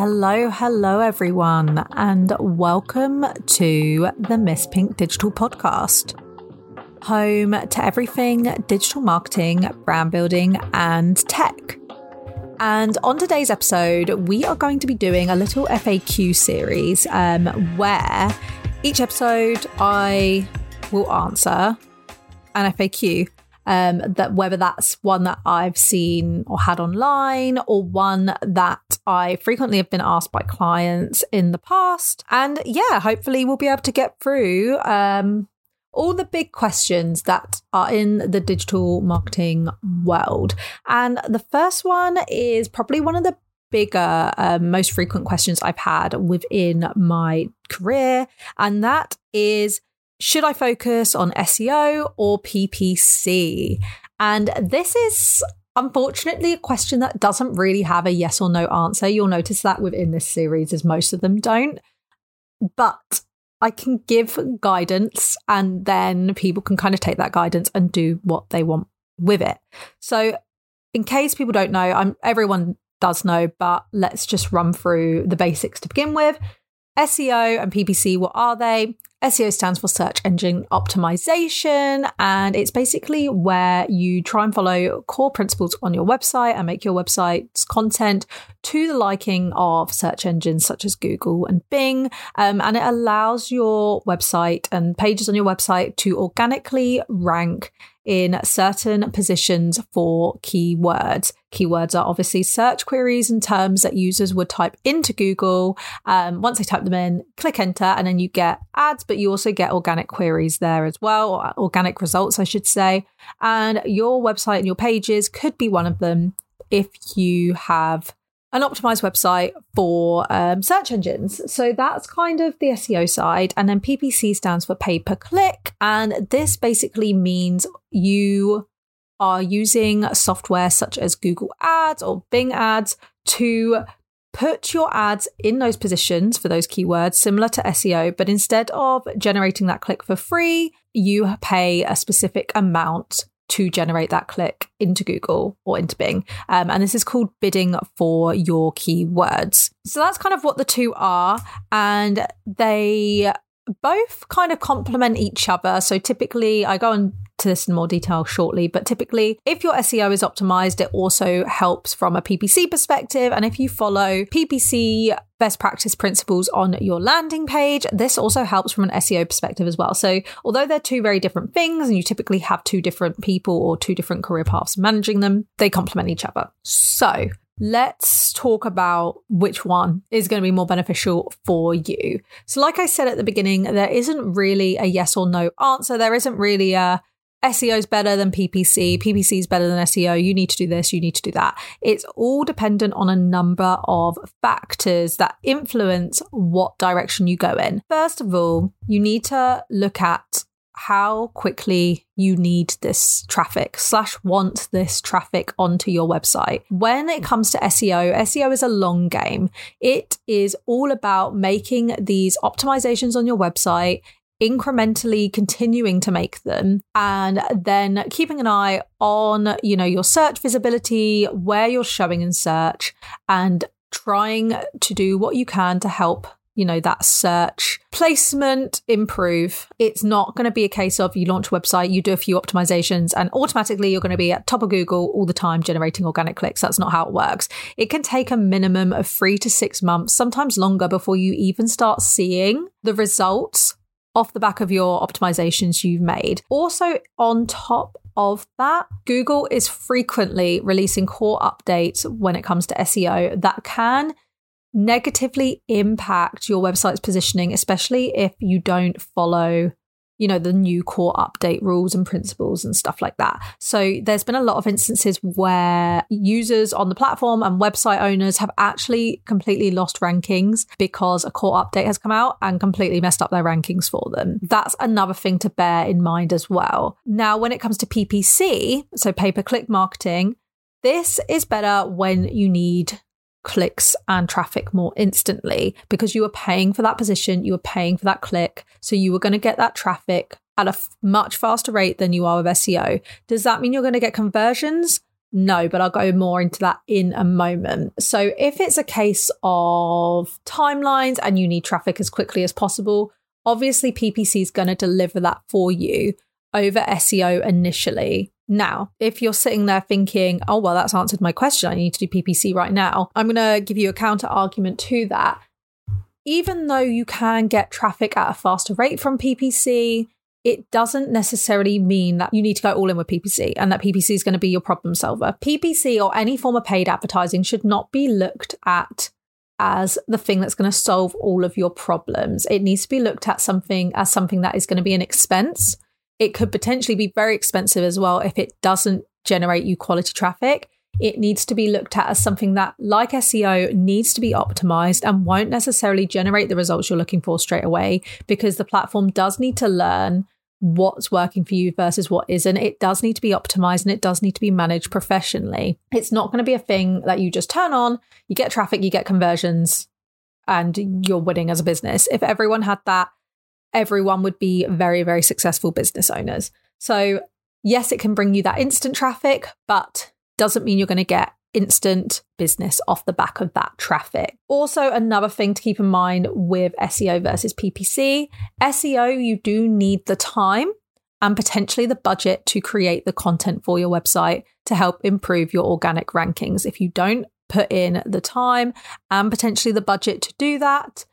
Hello, hello, everyone, and welcome to the Miss Pink Digital Podcast, home to everything digital marketing, brand building, and tech. And on today's episode, we are going to be doing a little FAQ series um, where each episode I will answer an FAQ um, that whether that's one that I've seen or had online or one that I frequently have been asked by clients in the past. And yeah, hopefully we'll be able to get through um, all the big questions that are in the digital marketing world. And the first one is probably one of the bigger, uh, most frequent questions I've had within my career. And that is should I focus on SEO or PPC? And this is unfortunately a question that doesn't really have a yes or no answer. You'll notice that within this series, as most of them don't. But I can give guidance and then people can kind of take that guidance and do what they want with it. So, in case people don't know, I'm everyone does know, but let's just run through the basics to begin with. SEO and PPC, what are they? SEO stands for search engine optimization, and it's basically where you try and follow core principles on your website and make your website's content to the liking of search engines such as Google and Bing. Um, and it allows your website and pages on your website to organically rank in certain positions for keywords. Keywords are obviously search queries and terms that users would type into Google. Um, once they type them in, click enter, and then you get ads, but you also get organic queries there as well, or organic results, I should say. And your website and your pages could be one of them if you have an optimized website for um, search engines. So that's kind of the SEO side. And then PPC stands for pay per click. And this basically means you are using software such as Google Ads or Bing Ads to put your ads in those positions for those keywords, similar to SEO, but instead of generating that click for free, you pay a specific amount to generate that click into Google or into Bing. Um, and this is called bidding for your keywords. So that's kind of what the two are. And they both kind of complement each other. So typically, I go on to this in more detail shortly, but typically, if your SEO is optimized, it also helps from a PPC perspective. And if you follow PPC best practice principles on your landing page, this also helps from an SEO perspective as well. So, although they're two very different things, and you typically have two different people or two different career paths managing them, they complement each other. So, let's talk about which one is going to be more beneficial for you. So, like I said at the beginning, there isn't really a yes or no answer. There isn't really a SEO is better than PPC, mm. PPC is better than SEO, you need to do this, you need to do that. It's all dependent on a number of factors that influence what direction you go in. First of all, you need to look at how quickly you need this traffic slash want this traffic onto your website. When it comes to SEO, SEO is a long game. It is all about making these optimizations on your website incrementally continuing to make them and then keeping an eye on you know your search visibility where you're showing in search and trying to do what you can to help you know that search placement improve. It's not going to be a case of you launch a website you do a few optimizations and automatically you're going to be at top of google all the time generating organic clicks. That's not how it works. It can take a minimum of 3 to 6 months sometimes longer before you even start seeing the results off the back of your optimizations you've made. Also, on top of that, Google is frequently releasing core updates when it comes to SEO that can negatively impact your website's positioning, especially if you don't follow you know, the new core update rules and principles and stuff like that. So there's been a lot of instances where users on the platform and website owners have actually completely lost rankings because a core update has come out and completely messed up their rankings for them. That's another thing to bear in mind as well. Now, when it comes to PPC, so pay per click marketing, this is better when you need clicks and traffic more instantly because you were paying for that position, you were paying for that click. So you were going to get that traffic at a f- much faster rate than you are with SEO. Does that mean you're going to get conversions? No, but I'll go more into that in a moment. So, if it's a case of timelines and you need traffic as quickly as possible, obviously PPC is going to deliver that for you over SEO initially. Now, if you're sitting there thinking, oh, well, that's answered my question, I need to do PPC right now, I'm going to give you a counter argument to that. Even though you can get traffic at a faster rate from PPC, it doesn't necessarily mean that you need to go all in with PPC and that PPC is going to be your problem solver. PPC or any form of paid advertising should not be looked at as the thing that's going to solve all of your problems. It needs to be looked at something as something that is going to be an expense. It could potentially be very expensive as well if it doesn't generate you quality traffic. It needs to be looked at as something that, like SEO, needs to be optimized and won't necessarily generate the results you're looking for straight away because the platform does need to learn what's working for you versus what isn't. It does need to be optimized and it does need to be managed professionally. It's not going to be a thing that you just turn on, you get traffic, you get conversions, and you're winning as a business. If everyone had that, everyone would be very, very successful business owners. So, yes, it can bring you that instant traffic, but doesn't mean you're going to get instant business off the back of that traffic. Also, another thing to keep in mind with SEO versus PPC SEO, you do need the time and potentially the budget to create the content for your website to help improve your organic rankings. If you don't put in the time and potentially the budget to do that,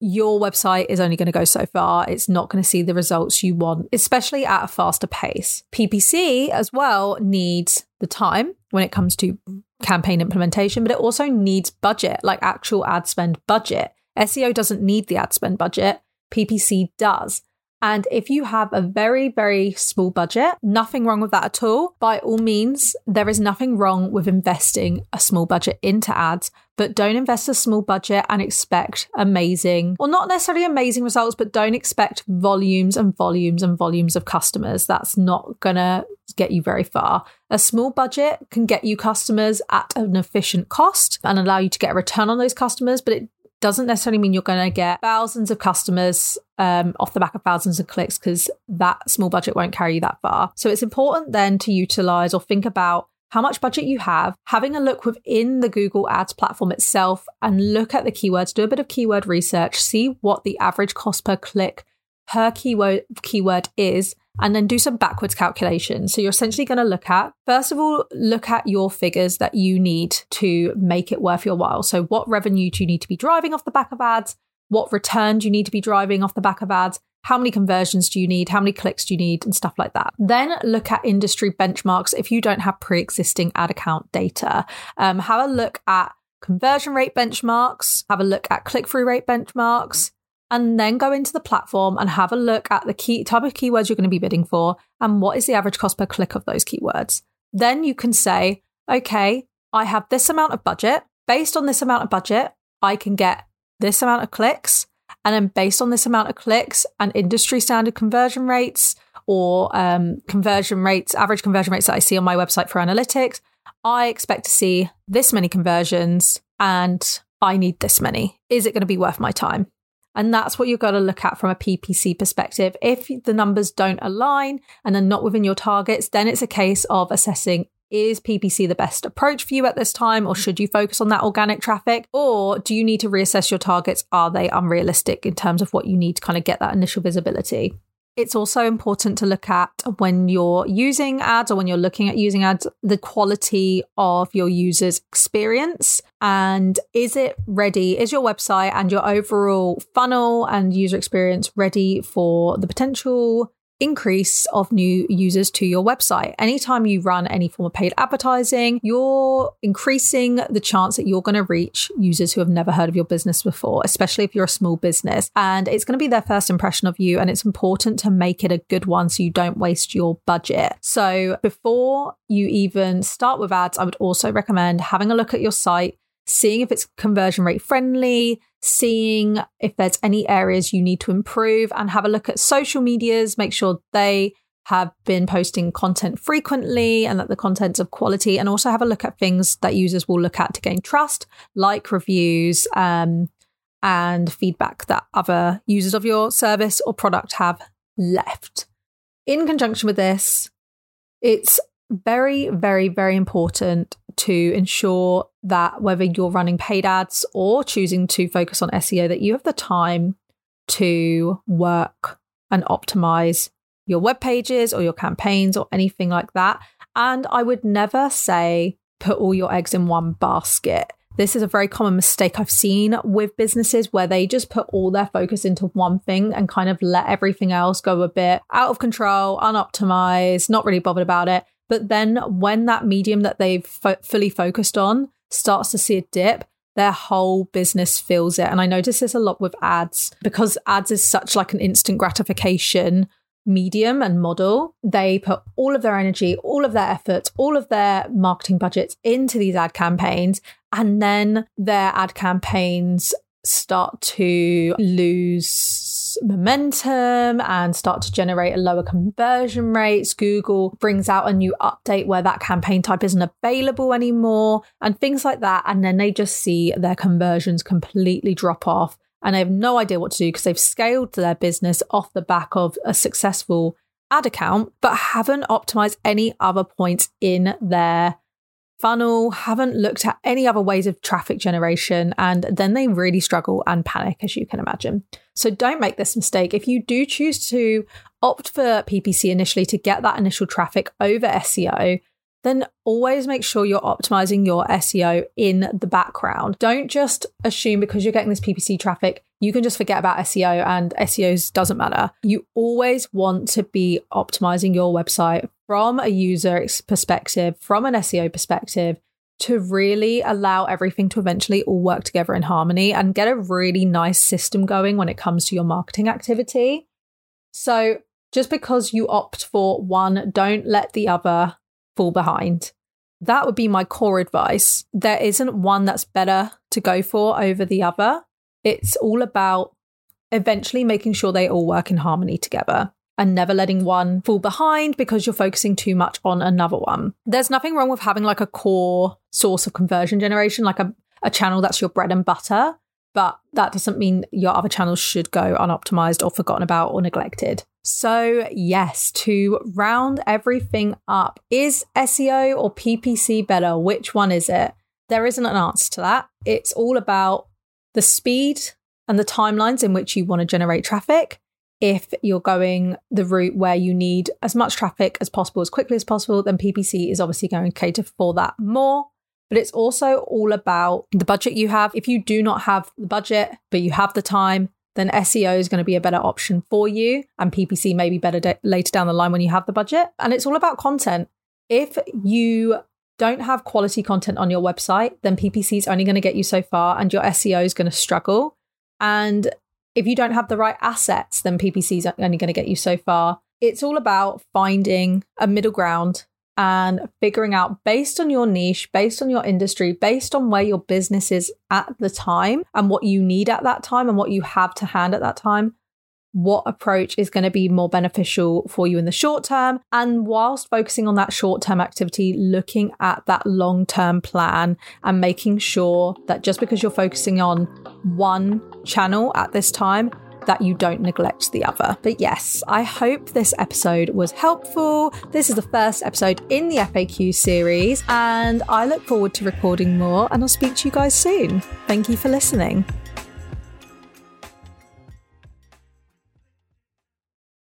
your website is only going to go so far. It's not going to see the results you want, especially at a faster pace. PPC as well needs the time when it comes to campaign implementation, but it also needs budget, like actual ad spend budget. SEO doesn't need the ad spend budget, PPC does. And if you have a very, very small budget, nothing wrong with that at all. By all means, there is nothing wrong with investing a small budget into ads, but don't invest a small budget and expect amazing, or not necessarily amazing results, but don't expect volumes and volumes and volumes of customers. That's not gonna get you very far. A small budget can get you customers at an efficient cost and allow you to get a return on those customers, but it doesn't necessarily mean you're going to get thousands of customers um, off the back of thousands of clicks because that small budget won't carry you that far. So it's important then to utilize or think about how much budget you have, having a look within the Google Ads platform itself and look at the keywords, do a bit of keyword research, see what the average cost per click per keyword keyword is and then do some backwards calculations. So you're essentially going to look at, first of all, look at your figures that you need to make it worth your while. So what revenue do you need to be driving off the back of ads? What return do you need to be driving off the back of ads? How many conversions do you need? How many clicks do you need? And stuff like that. Then look at industry benchmarks if you don't have pre existing ad account data. Um, have a look at conversion rate benchmarks, have a look at click through rate benchmarks, and then go into the platform and have a look at the key type of keywords you're going to be bidding for and what is the average cost per click of those keywords. Then you can say, okay, I have this amount of budget. Based on this amount of budget, I can get this amount of clicks. And then based on this amount of clicks and industry standard conversion rates or um, conversion rates, average conversion rates that I see on my website for analytics, I expect to see this many conversions and I need this many. Is it going to be worth my time? And that's what you've got to look at from a PPC perspective. If the numbers don't align and they're not within your targets, then it's a case of assessing is PPC the best approach for you at this time, or should you focus on that organic traffic? Or do you need to reassess your targets? Are they unrealistic in terms of what you need to kind of get that initial visibility? It's also important to look at when you're using ads or when you're looking at using ads, the quality of your user's experience. And is it ready? Is your website and your overall funnel and user experience ready for the potential increase of new users to your website. Anytime you run any form of paid advertising, you're increasing the chance that you're going to reach users who have never heard of your business before, especially if you're a small business. And it's going to be their first impression of you. And it's important to make it a good one so you don't waste your budget. So before you even start with ads, I would also recommend having a look at your site seeing if it's conversion rate friendly, seeing if there's any areas you need to improve, and have a look at social medias, make sure they have been posting content frequently and that the content's of quality, and also have a look at things that users will look at to gain trust, like reviews um, and feedback that other users of your service or product have left. In conjunction with this, it's very, very, very important to ensure that whether you're running paid ads or choosing to focus on SEO, that you have the time to work and optimize your web pages or your campaigns or anything like that. And I would never say put all your eggs in one basket. This is a very common mistake I've seen with businesses where they just put all their focus into one thing and kind of let everything else go a bit out of control, unoptimized, not really bothered about it. But then when that medium that they've fo- fully focused on starts to see a dip, their whole business feels it. And I notice this a lot with ads because ads is such like an instant gratification medium and model. They put all of their energy, all of their efforts, all of their marketing budgets into these ad campaigns. And then their ad campaigns start to momentum and start to generate a lower conversion rates. Google brings out a new update where that campaign type isn't available anymore and things like that. And then they just see their conversions completely drop off and they have no idea what to do because they've scaled their business off the back of a successful ad account, but haven't optimized any other points in their funnel, haven't looked at any other ways of traffic generation, and then they really struggle and panic, as you can imagine. So don't make this mistake. If you do choose to opt for PPC initially to get that initial traffic over SEO, then always make sure you're optimizing your SEO in the background. Don't just assume because you're getting this PPC traffic, you can just forget about SEO and SEOs doesn't matter. You always want to be optimizing your website from a user perspective, from an SEO perspective, to really allow everything to eventually all work together in harmony and get a really nice system going when it comes to your marketing activity. So, just because you opt for one, don't let the other fall behind. That would be my core advice. There isn't one that's better to go for over the other. It's all about eventually making sure they all work in harmony together and never letting one fall behind because you're focusing too much on another one. There's nothing wrong with having like a core source of conversion generation, like a, a channel that's your bread and butter, but that doesn't mean your other channels should go unoptimized or forgotten about or neglected. So, yes, to round everything up, is SEO or PPC better? Which one is it? There isn't an answer to that. It's all about the speed and the timelines in which you want to generate traffic. If you're going the route where you need as much traffic as possible, as quickly as possible, then PPC is obviously going to cater for that more. But it's also all about the budget you have. If you do not have the budget, but you have the time, then SEO is going to be a better option for you. And PPC may be better de- later down the line when you have the budget. And it's all about content. If you don't have quality content on your website, then PPC is only going to get you so far and your SEO is going to struggle. And if you don't have the right assets, then PPC is only going to get you so far. It's all about finding a middle ground and figuring out based on your niche, based on your industry, based on where your business is at the time and what you need at that time and what you have to hand at that time, what approach is going to be more beneficial for you in the short term. And whilst focusing on that short term activity, looking at that long term plan and making sure that just because you're focusing on one channel at this time, that you don't neglect the other. But yes, I hope this episode was helpful. This is the first episode in the FAQ series, and I look forward to recording more, and I'll speak to you guys soon. Thank you for listening.